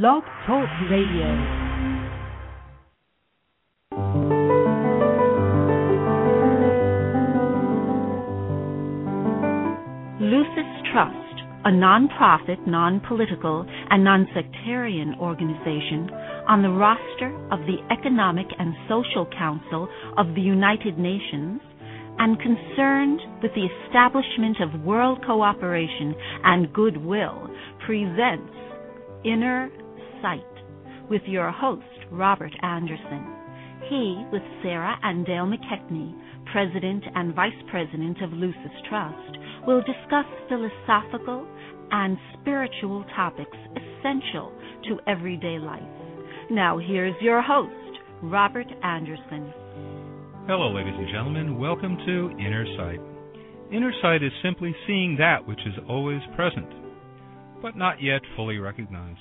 Blog Talk Radio. Trust, a non-profit, non-political, and non-sectarian organization on the roster of the Economic and Social Council of the United Nations and concerned with the establishment of world cooperation and goodwill, presents Inner Sight with your host, Robert Anderson. He, with Sarah and Dale McKechnie, President and Vice President of Lucis Trust, will discuss philosophical and spiritual topics essential to everyday life. Now, here's your host, Robert Anderson. Hello, ladies and gentlemen. Welcome to Inner Sight. Inner sight is simply seeing that which is always present, but not yet fully recognized.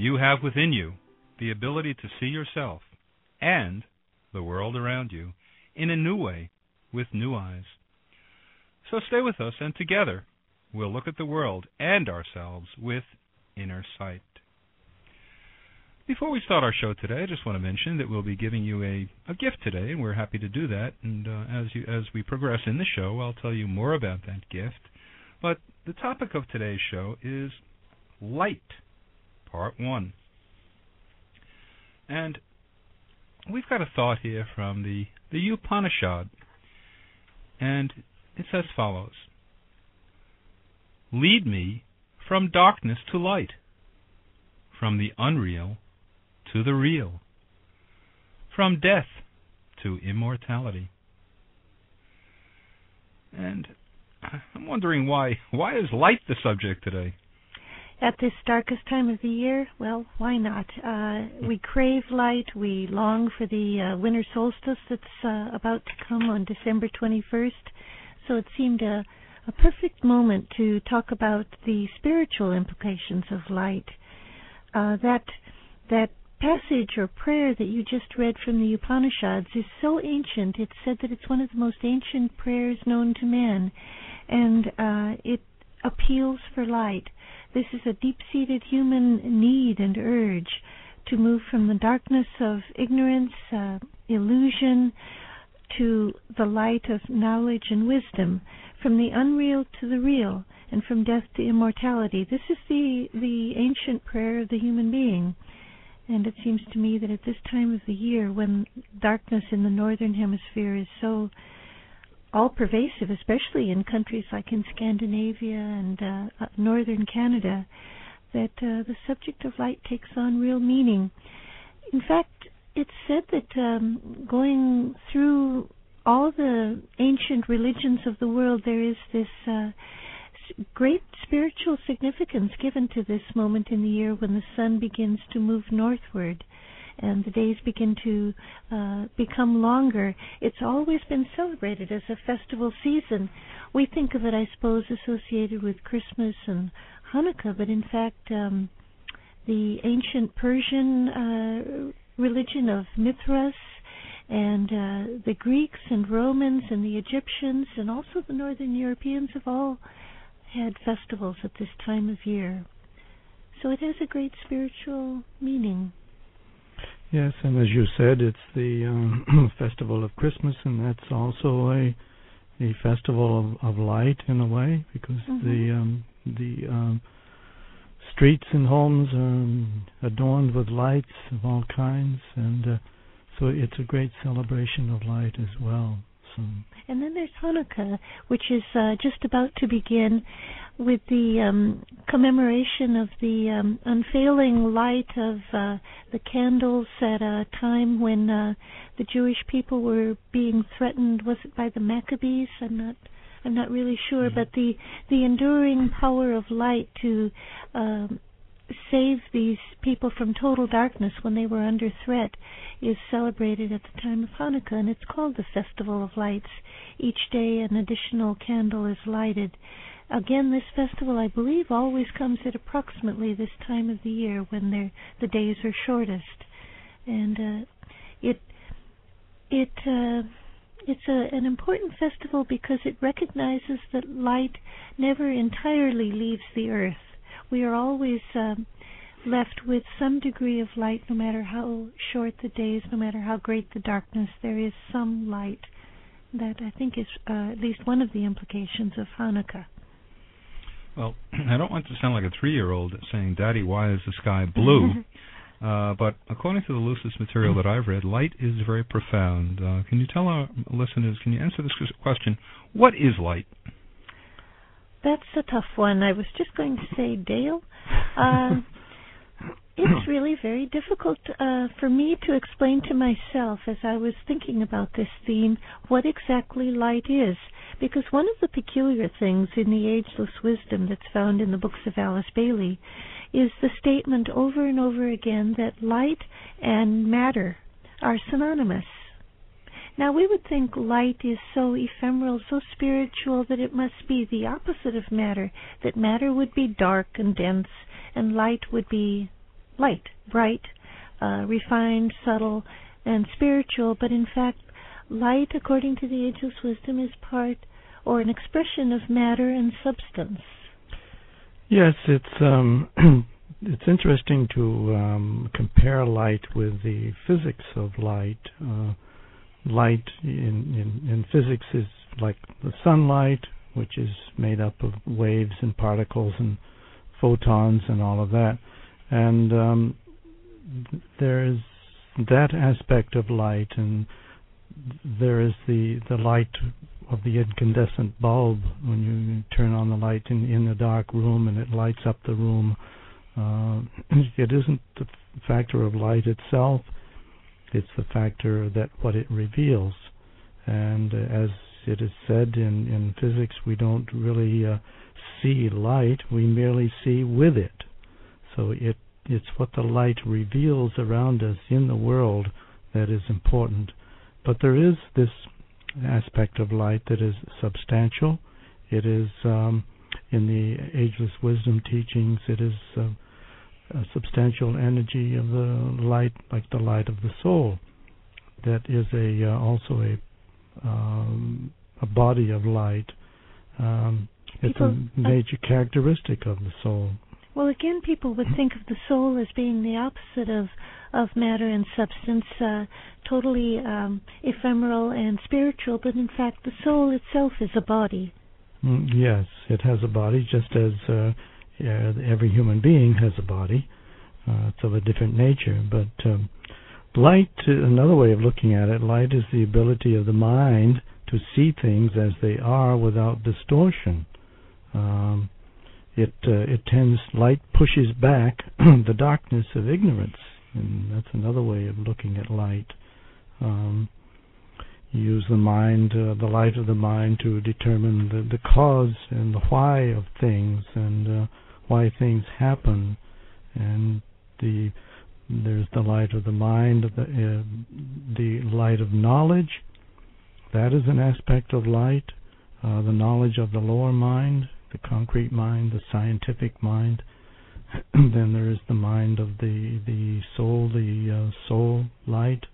You have within you the ability to see yourself and the world around you in a new way with new eyes. So stay with us, and together we'll look at the world and ourselves with inner sight. Before we start our show today, I just want to mention that we'll be giving you a, a gift today, and we're happy to do that. And uh, as you as we progress in the show, I'll tell you more about that gift. But the topic of today's show is light, part one. And we've got a thought here from the the Upanishad, and it's as follows: Lead me from darkness to light, from the unreal to the real, from death to immortality. And I'm wondering why why is light the subject today? At this darkest time of the year, well, why not? Uh, we crave light. We long for the uh, winter solstice that's uh, about to come on December 21st. So it seemed a, a perfect moment to talk about the spiritual implications of light. Uh, that that passage or prayer that you just read from the Upanishads is so ancient. It's said that it's one of the most ancient prayers known to man, and uh, it appeals for light. This is a deep-seated human need and urge to move from the darkness of ignorance, uh, illusion, to the light of knowledge and wisdom, from the unreal to the real, and from death to immortality. This is the the ancient prayer of the human being. And it seems to me that at this time of the year, when darkness in the northern hemisphere is so all pervasive, especially in countries like in Scandinavia and uh, northern Canada, that uh, the subject of light takes on real meaning. In fact, it's said that um, going through all the ancient religions of the world, there is this uh, great spiritual significance given to this moment in the year when the sun begins to move northward and the days begin to uh, become longer. It's always been celebrated as a festival season. We think of it, I suppose, associated with Christmas and Hanukkah, but in fact, um, the ancient Persian uh, religion of Mithras and uh, the Greeks and Romans and the Egyptians and also the Northern Europeans have all had festivals at this time of year. So it has a great spiritual meaning. Yes, and as you said, it's the um, festival of Christmas, and that's also a a festival of, of light in a way because mm-hmm. the um, the um, streets and homes are adorned with lights of all kinds, and uh, so it's a great celebration of light as well. So. And then there's Hanukkah, which is uh, just about to begin with the um, commemoration of the um, unfailing light of uh, the candles at a time when uh, the Jewish people were being threatened. Was it by the Maccabees? I'm not. I'm not really sure, mm-hmm. but the the enduring power of light to um, save these people from total darkness when they were under threat is celebrated at the time of Hanukkah, and it's called the Festival of Lights. Each day, an additional candle is lighted. Again, this festival, I believe, always comes at approximately this time of the year when the days are shortest, and uh, it it uh, it's a, an important festival because it recognizes that light never entirely leaves the earth. We are always um, left with some degree of light, no matter how short the days, no matter how great the darkness, there is some light. That I think is uh, at least one of the implications of Hanukkah. Well, I don't want to sound like a three-year-old saying, "Daddy, why is the sky blue?" uh, but according to the Lucis material that I've read, light is very profound. Uh, can you tell our listeners? Can you answer this question? What is light? That's a tough one. I was just going to say, Dale. Uh, it's really very difficult uh, for me to explain to myself as I was thinking about this theme what exactly light is. Because one of the peculiar things in the ageless wisdom that's found in the books of Alice Bailey is the statement over and over again that light and matter are synonymous. Now, we would think light is so ephemeral, so spiritual, that it must be the opposite of matter, that matter would be dark and dense, and light would be light, bright, uh, refined, subtle, and spiritual. But in fact, light, according to the ageless wisdom, is part or an expression of matter and substance. Yes, it's um, it's interesting to um, compare light with the physics of light. Uh, light in, in in physics is like the sunlight, which is made up of waves and particles and photons and all of that. And um, there is that aspect of light, and there is the the light of the incandescent bulb when you turn on the light in in a dark room and it lights up the room. Uh, it isn't the factor of light itself; it's the factor that what it reveals. And uh, as it is said in in physics, we don't really uh, see light; we merely see with it. So it it's what the light reveals around us in the world that is important. But there is this aspect of light that is substantial. It is um, in the ageless wisdom teachings. It is uh, substantial energy of the light, like the light of the soul. That is a uh, also a um, a body of light. Um, it's People, a major uh, characteristic of the soul. Well, again, people would think of the soul as being the opposite of of matter and substance, uh, totally um, ephemeral and spiritual. But in fact, the soul itself is a body. Mm, yes, it has a body, just as uh, yeah, every human being has a body. Uh, it's of a different nature, but um, light. Another way of looking at it, light is the ability of the mind to see things as they are without distortion. Um, it uh, it tends light pushes back the darkness of ignorance, and that's another way of looking at light. Um, use the mind, uh, the light of the mind, to determine the, the cause and the why of things and uh, why things happen, and the there's the light of the mind, the uh, the light of knowledge. That is an aspect of light. Uh, the knowledge of the lower mind the concrete mind, the scientific mind. then there is the mind of the the soul, the uh, soul light,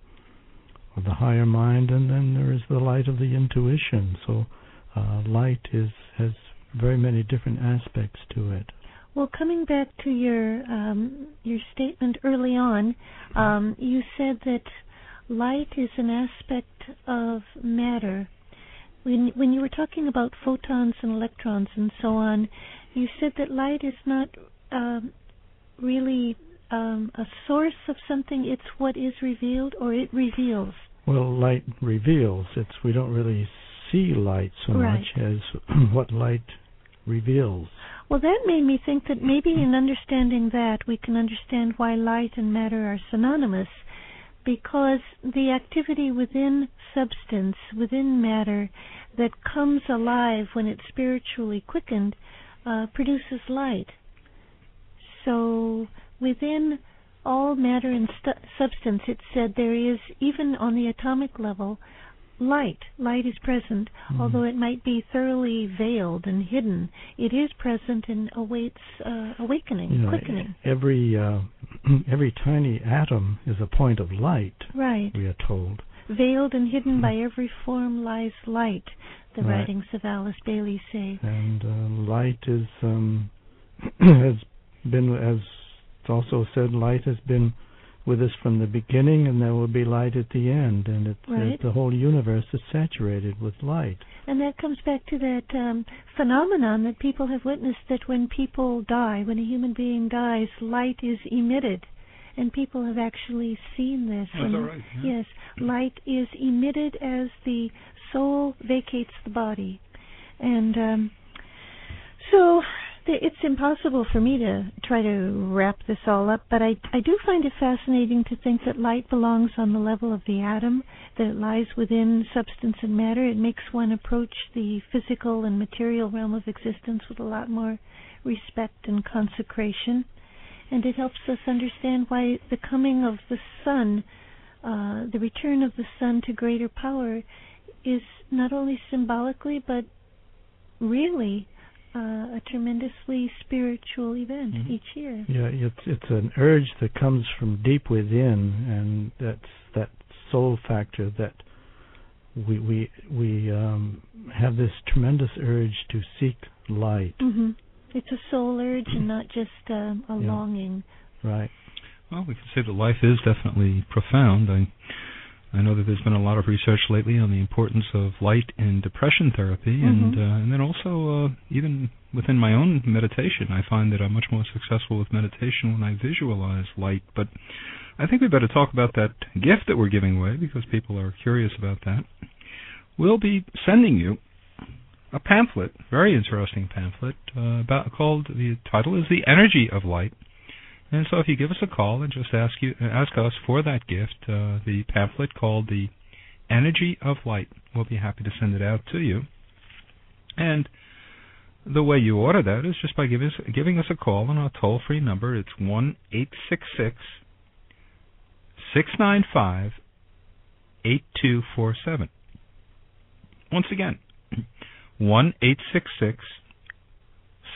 or the higher mind, and then there is the light of the intuition. So, uh, light is has very many different aspects to it. Well, coming back to your um, your statement early on, um, you said that light is an aspect of matter when when you were talking about photons and electrons and so on, you said that light is not um, really um, a source of something. It's what is revealed, or it reveals. Well, light reveals. It's we don't really see light so right. much as what light reveals. Well, that made me think that maybe in understanding that, we can understand why light and matter are synonymous because the activity within substance, within matter, that comes alive when it's spiritually quickened, uh, produces light. So within all matter and stu- substance, it said there is, even on the atomic level, light. Light is present, mm-hmm. although it might be thoroughly veiled and hidden. It is present and awaits uh, awakening, you know, quickening. Every uh, every tiny atom is a point of light. Right. We are told. Veiled and hidden by mm-hmm. every form lies light. The right. writings of Alice Bailey say. And uh, light is um, has been as it's also said light has been with us from the beginning, and there will be light at the end, and it's, Right. the whole universe is saturated with light. And that comes back to that um, phenomenon that people have witnessed that when people die, when a human being dies, light is emitted. And people have actually seen this. Is that right? Yeah. Yes, light is emitted as the soul vacates the body. And um, so th- it's impossible for me to try to wrap this all up, but I, I do find it fascinating to think that light belongs on the level of the atom, that it lies within substance and matter. It makes one approach the physical and material realm of existence with a lot more respect and consecration. And it helps us understand why the coming of the sun, uh, the return of the sun to greater power, is not only symbolically but really uh, a tremendously spiritual event Mhm. each year. Yeah, it's it's an urge that comes from deep within, and that's that soul factor that we we we um, have this tremendous urge to seek light. hmm It's a soul urge and not just um, a Yeah. longing. Right. Well, we can say that life is definitely profound. I I know that there's been a lot of research lately on the importance of light in depression therapy, and Mhm. uh, and then also uh, even within my own meditation, I find that I'm much more successful with meditation when I visualize light. But I think we better talk about that gift that we're giving away because people are curious about that. We'll be sending you a pamphlet, very interesting pamphlet, uh, about called the title is "The Energy of Light." And so, if you give us a call and just ask you ask us for that gift, uh, the pamphlet called "The Energy of Light," we'll be happy to send it out to you. And the way you order that is just by giving us, giving us a call on our toll-free number. It's one eight six six six nine five eight two four seven. Once again, one eight six six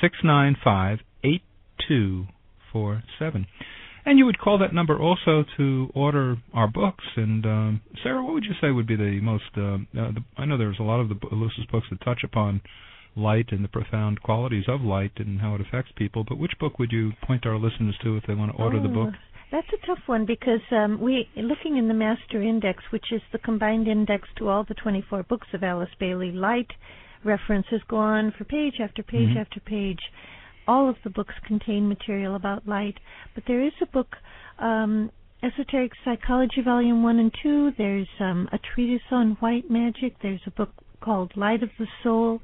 six nine five eight two four seven. And you would call that number also to order our books. And um, Sarah, what would you say would be the most? Uh, uh, the, I know there's a lot of the Lucis books that touch upon light and the profound qualities of light and how it affects people. But which book would you point our listeners to if they want to order the Oh, book? That's a tough one because um, we looking in the Master Index, which is the combined index to all the 24 books of Alice Bailey. Light references go on for page after page Mhm. after page. All of the books contain material about light, but there is a book, um, Esoteric Psychology, Volume One and Two. There's um, a treatise on white magic. There's a book called Light of the Soul.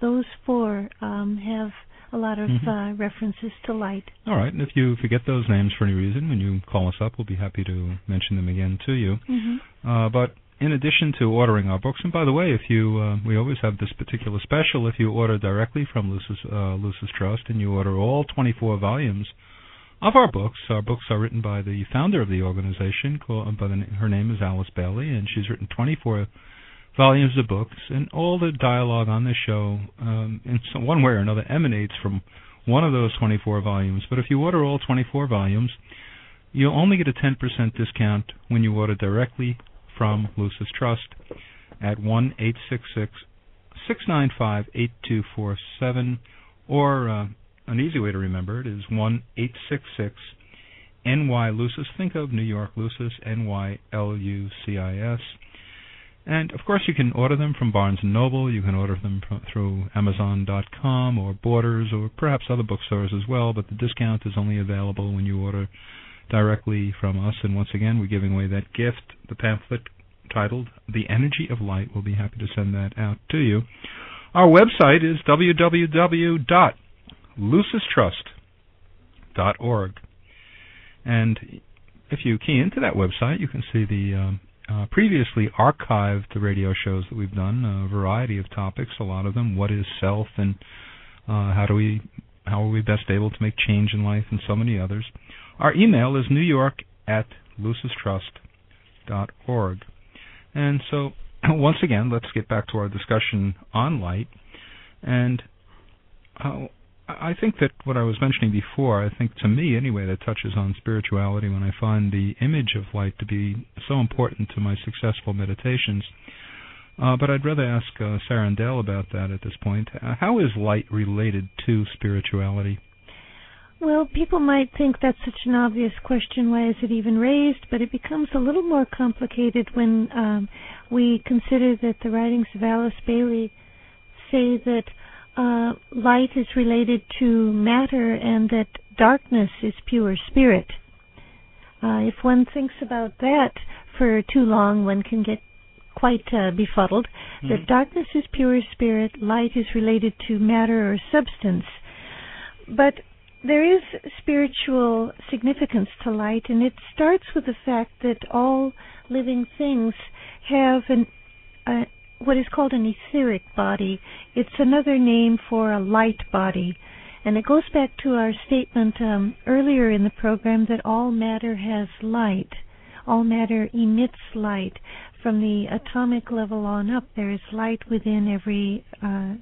Those four um, have a lot of Mhm. uh, references to light. All right. And if you forget those names for any reason, when you call us up, we'll be happy to mention them again to you. Mm-hmm. Uh, but in addition to ordering our books, and by the way, if you uh, we always have this particular special. If you order directly from Lucis uh, Trust and you order all 24 volumes of our books, our books are written by the founder of the organization. Called, by the, her name is Alice Bailey, and she's written 24 volumes of books, and all the dialogue on this show, um, in some, one way or another, emanates from one of those 24 volumes. But if you order all 24 volumes, you'll only get a 10% discount when you order directly from Lucis Trust at one eight six six six nine five eight two four seven, or uh, an easy way to remember it is one eight six six NY Lucis. Think of New York Lucis, N Y L U C I S. And of course, you can order them from Barnes and Noble. You can order them fro- through Amazon.com or Borders or perhaps other bookstores as well. But the discount is only available when you order directly from us. And once again, we're giving away that gift, the pamphlet titled "The Energy of Light." We'll be happy to send that out to you. Our website is www.lucistrust.org, and if you key into that website, you can see the um, uh, previously archived radio shows that we've done, a variety of topics, a lot of them. What is self, and uh, how do we, how are we best able to make change in life, and so many others. Our email is New York at lucistrust.org. And so, once again, let's get back to our discussion on light. And uh, I think that what I was mentioning before, I think to me anyway, that touches on spirituality when I find the image of light to be so important to my successful meditations. Uh, but I'd rather ask uh, Sarah and Dale about that at this point. Uh, how is light related to spirituality? Well, people might think that's such an obvious question. Why is it even raised? But it becomes a little more complicated when um, we consider that the writings of Alice Bailey say that uh, light is related to matter and that darkness is pure spirit. Uh, if one thinks about that for too long, one can get quite uh, befuddled. Mm-hmm. That darkness is pure spirit, light is related to matter or substance. But there is spiritual significance to light, and it starts with the fact that all living things have an, what is called an etheric body. It's another name for a light body. And it goes back to our statement um, earlier in the program that all matter has light. All matter emits light. From the atomic level on up, there is light within every uh,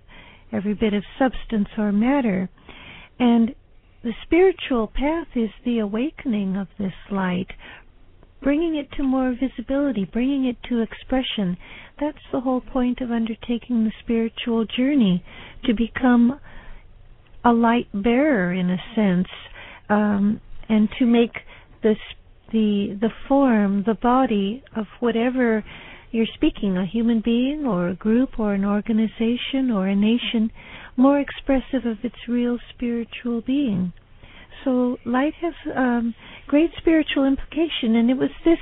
every bit of substance or matter. And the spiritual path is the awakening of this light, bringing it to more visibility, bringing it to expression. That's the whole point of undertaking the spiritual journey, to become a light bearer in a sense, um, and to make this the the form, the body of whatever you're speaking, a human being or a group or an organization or a nation, more expressive of its real spiritual being. So light has um, great spiritual implication, and it was this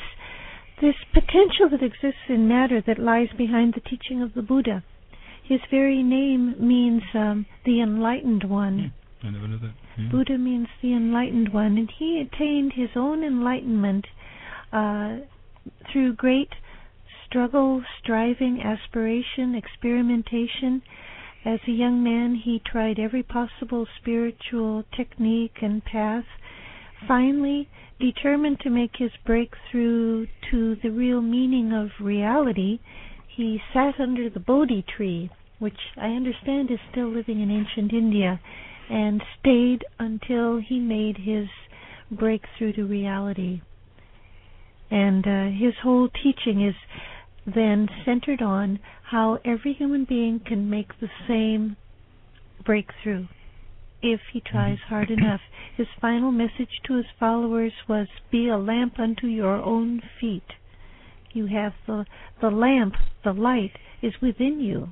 this potential that exists in matter that lies behind the teaching of the Buddha. His very name means um, the enlightened one. Yeah. Buddha means the enlightened one, and he attained his own enlightenment uh, through great struggle, striving, aspiration, experimentation, as a young man, he tried every possible spiritual technique and path. Finally, determined to make his breakthrough to the real meaning of reality, he sat under the Bodhi tree, which I understand is still living in ancient India, and stayed until he made his breakthrough to reality. And uh, his whole teaching is then centered on how every human being can make the same breakthrough if he tries mm-hmm. hard enough. His final message to his followers was be a lamp unto your own feet. You have the the lamp, the light is within you.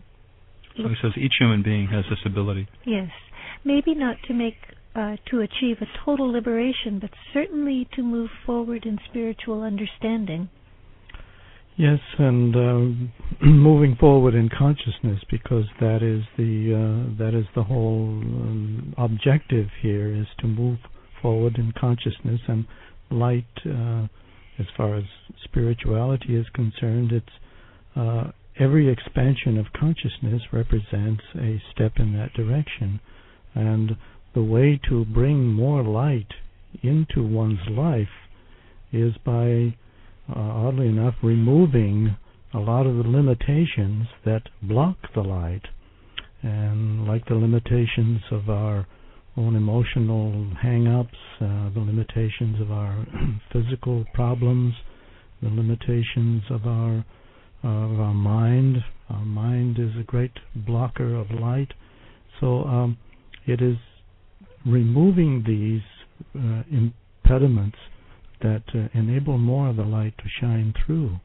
So he says each human being has this ability. Yes. Maybe not to make uh, to achieve a total liberation, but certainly to move forward in spiritual understanding. Yes, and um, moving forward in consciousness, because that is the uh, that is the whole um, objective here is to move forward in consciousness and light. Uh, as far as spirituality is concerned, it's uh, every expansion of consciousness represents a step in that direction, and the way to bring more light into one's life is by uh, oddly enough, removing a lot of the limitations that block the light, and like the limitations of our own emotional hang-ups, uh, the limitations of our physical problems, the limitations of our of our mind. Our mind is a great blocker of light, so um, it is removing these uh, impediments that uh, enable more of the light to shine through.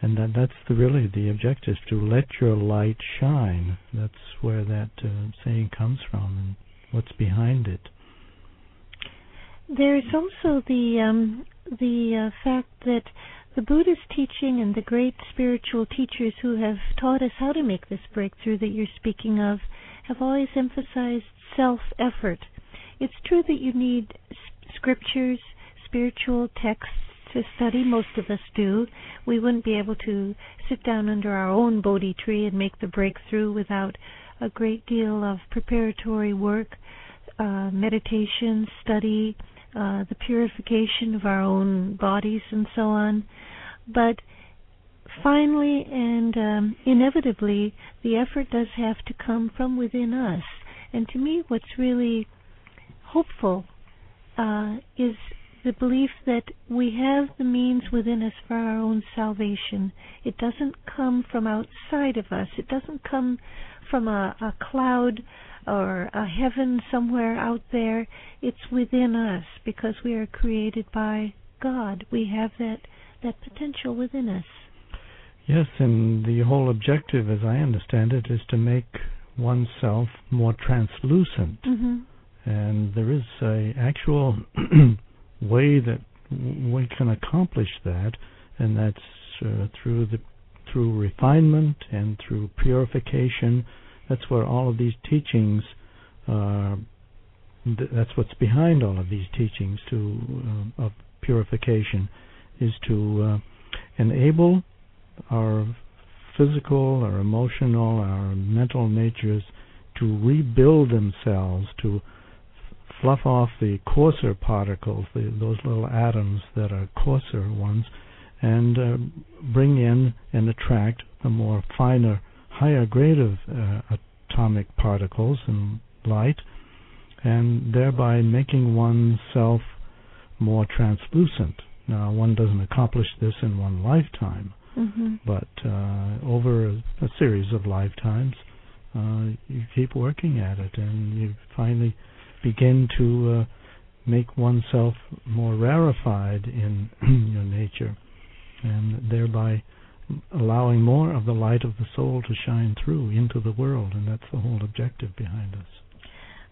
And that that's the, really the objective to let your light shine. That's where that uh, saying comes from and what's behind it. There's also the um, the uh, fact that the Buddha's teaching and the great spiritual teachers who have taught us how to make this breakthrough that you're speaking of have always emphasized self effort. It's true that you need scriptures, spiritual texts to study. Most of us do. We wouldn't be able to sit down under our own Bodhi tree and make the breakthrough without a great deal of preparatory work, uh, meditation, study, uh, the purification of our own bodies, and so on. But finally and um, inevitably, the effort does have to come from within us. And to me, what's really hopeful uh, is the belief that we have the means within us for our own salvation. It doesn't come from outside of us. It doesn't come from a, a cloud or a heaven somewhere out there. It's within us because we are created by God. We have that that potential within us. Yes, and the whole objective, as I understand it, is to make oneself more translucent. Mm-hmm. And there is a actual way that we can accomplish that, and that's uh, through the through refinement and through purification. That's where all of these teachings. Uh, th- that's what's behind all of these teachings to uh, of purification, is to uh, enable our physical, our emotional, our mental natures to rebuild themselves, to fluff off the coarser particles, the, those little atoms that are coarser ones, and uh, bring in and attract the more finer, higher grade of uh, atomic particles and light, and thereby making oneself more translucent. Now, one doesn't accomplish this in one lifetime, Mm-hmm. but uh, over a, a series of lifetimes, uh, you keep working at it, and you finally begin to uh, make oneself more rarefied in your nature, and thereby allowing more of the light of the soul to shine through into the world, and that's the whole objective behind us.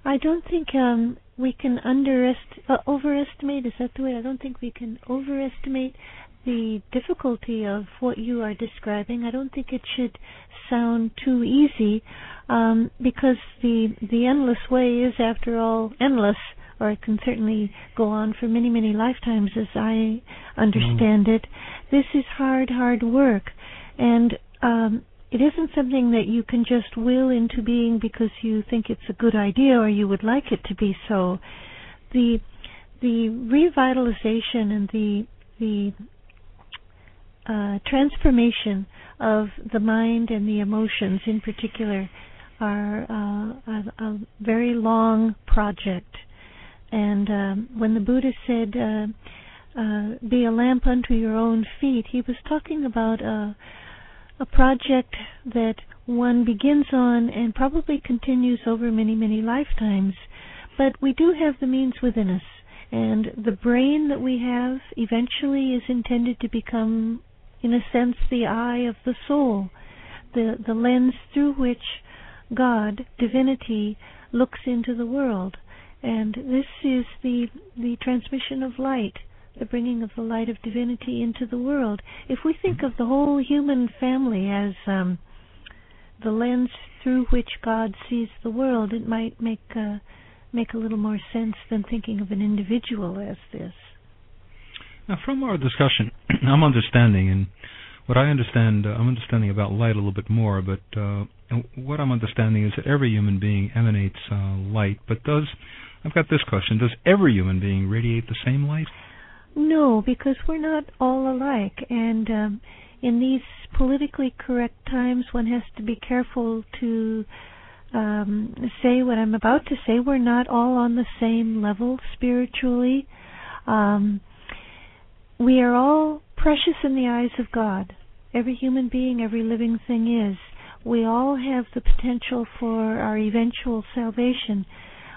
I don't think um, we can underest uh, overestimate. Is that the way? I don't think we can overestimate the difficulty of what you are describing. I don't think it should sound too easy um, because the the endless way is, after all, endless, or it can certainly go on for many many lifetimes, as I understand it. This is hard hard work, and um, it isn't something that you can just will into being because you think it's a good idea or you would like it to be so. The the revitalization and the the uh, transformation of the mind and the emotions, in particular, are uh, a, a, very long project. And um, when the Buddha said, uh, uh, "Be a lamp unto your own feet," he was talking about a a project that one begins on and probably continues over many, many lifetimes. But we do have the means within us, and the brain that we have eventually is intended to become in a sense, the eye of the soul, the, the lens through which God, divinity, looks into the world. And this is the, the transmission of light, the bringing of the light of divinity into the world. If we think of the whole human family as um, the lens through which God sees the world, it might make uh, make a little more sense than thinking of an individual as this. Now, from our discussion, I'm understanding, and what I understand, uh, I'm understanding about light a little bit more. But uh, what I'm understanding is that every human being emanates uh, light. But does I've got this question: Does every human being radiate the same light? No, because we're not all alike, and um, in these politically correct times, one has to be careful to um, say what I'm about to say. We're not all on the same level spiritually. Um, we are all precious in the eyes of God. Every human being, every living thing is. We all have the potential for our eventual salvation.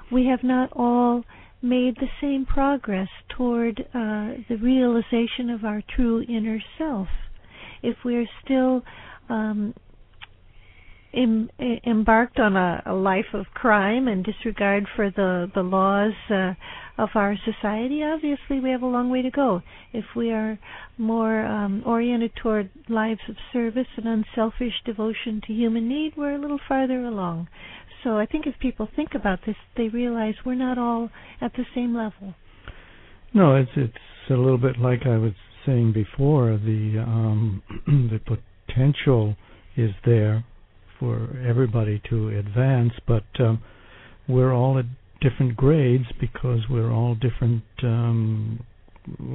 We have not all made the same progress toward uh, the realization of our true inner self. If we're still um, em- embarked on a, a, life of crime and disregard for the the laws uh, of our society, obviously we have a long way to go. If we are more um, oriented toward lives of service and unselfish devotion to human need, we're a little farther along. So I think if people think about this, they realize we're not all at the same level. No, it's it's a little bit like I was saying before. The um, the potential is there for everybody to advance, but um, we're all at different grades because we're all different um,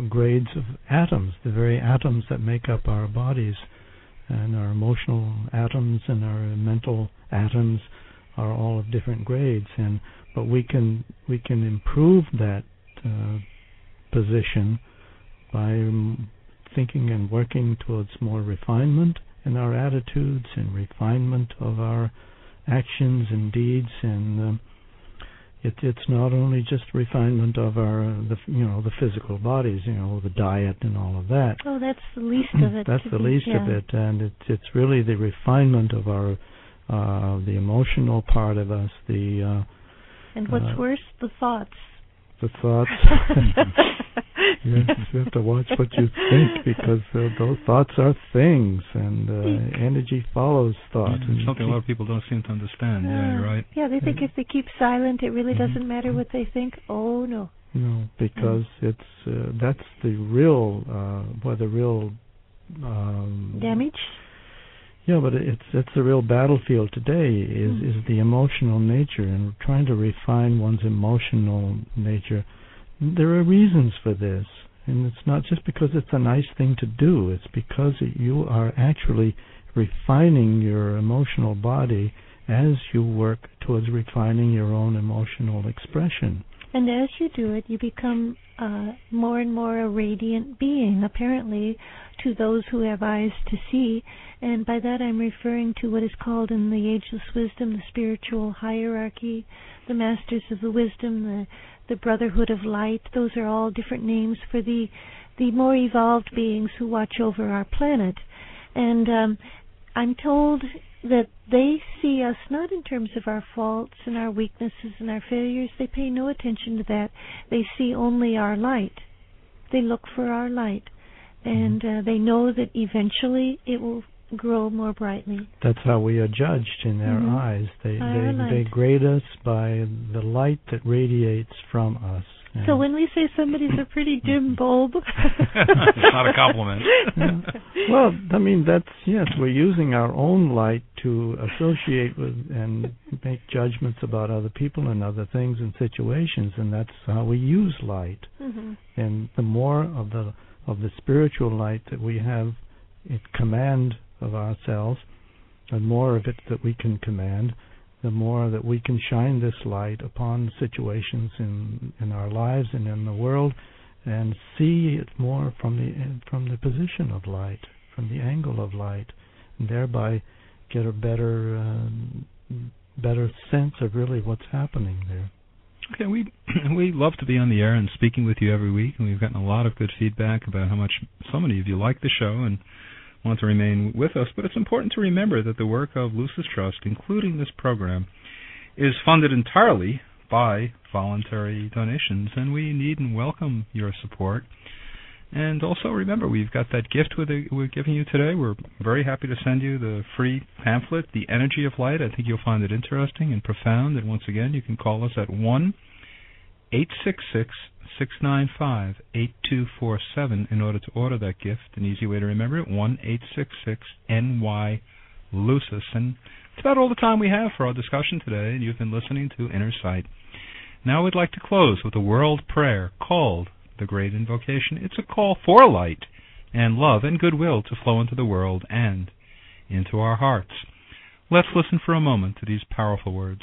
grades of atoms, the very atoms that make up our bodies, and our emotional atoms and our mental atoms are all of different grades. And but we can we can improve that uh, position by um, thinking and working towards more refinement in our attitudes and refinement of our actions and deeds. And um, it, it's not only just refinement of our uh, the you know the physical bodies you know the diet and all of that. Oh that's the least of it that's the be, least yeah. of it. And it's it's really the refinement of our uh the emotional part of us the uh and what's uh, worse the thoughts the thoughts you have to watch what you think because uh, those thoughts are things, and uh, energy follows thought. Mm, something a lot of people don't seem to understand. Uh, yeah, right. Yeah, they think if they keep silent, it really mm-hmm. doesn't matter what they think. Oh no. No, because mm. it's uh, that's the real, uh, where the real um, damage. Yeah, but it's it's the real battlefield today is mm. is the emotional nature and trying to refine one's emotional nature. There are reasons for this. And it's not just because it's a nice thing to do, it's because you are actually refining your emotional body as you work towards refining your own emotional expression. And as you do it, you become uh, more and more a radiant being, apparently, to those who have eyes to see. And by that I'm referring to what is called in the Ageless Wisdom the spiritual hierarchy, the Masters of the Wisdom, the the Brotherhood of Light. Those are all different names for the the more evolved beings who watch over our planet. And um, I'm told that they see us not in terms of our faults and our weaknesses and our failures. They pay no attention to that. They see only our light. They look for our light. And uh, they know that eventually it will grow more brightly. That's how we are judged in their mm-hmm. eyes. They they they grade us by the light that radiates from us. So when we say somebody's a pretty dim bulb, it's not a compliment. yeah. Well, I mean that's yes, we're using our own light to associate with and make judgments about other people and other things and situations, and that's how we use light. Mm-hmm. And the more of the of the spiritual light that we have in command of ourselves, the more of it that we can command, the more that we can shine this light upon situations in in our lives and in the world, and see it more from the from the position of light, from the angle of light, and thereby get a better uh, better sense of really what's happening there. Okay, we we love to be on the air and speaking with you every week, and we've gotten a lot of good feedback about how much so many of you like the show and want to remain with us. But it's important to remember that the work of Lucis Trust, including this program, is funded entirely by voluntary donations, and we need and welcome your support. And also remember, we've got that gift we're giving you today. We're very happy to send you the free pamphlet, The Energy of Light. I think you'll find it interesting and profound. And once again, you can call us at 1 866 695 8247 in order to order that gift. An easy way to remember it 1 866 NY Lucis. And it's about all the time we have for our discussion today, and you've been listening to Inner Sight. Now we'd like to close with a world prayer called the Great Invocation. It's a call for light and love and goodwill to flow into the world and into our hearts. Let's listen for a moment to these powerful words.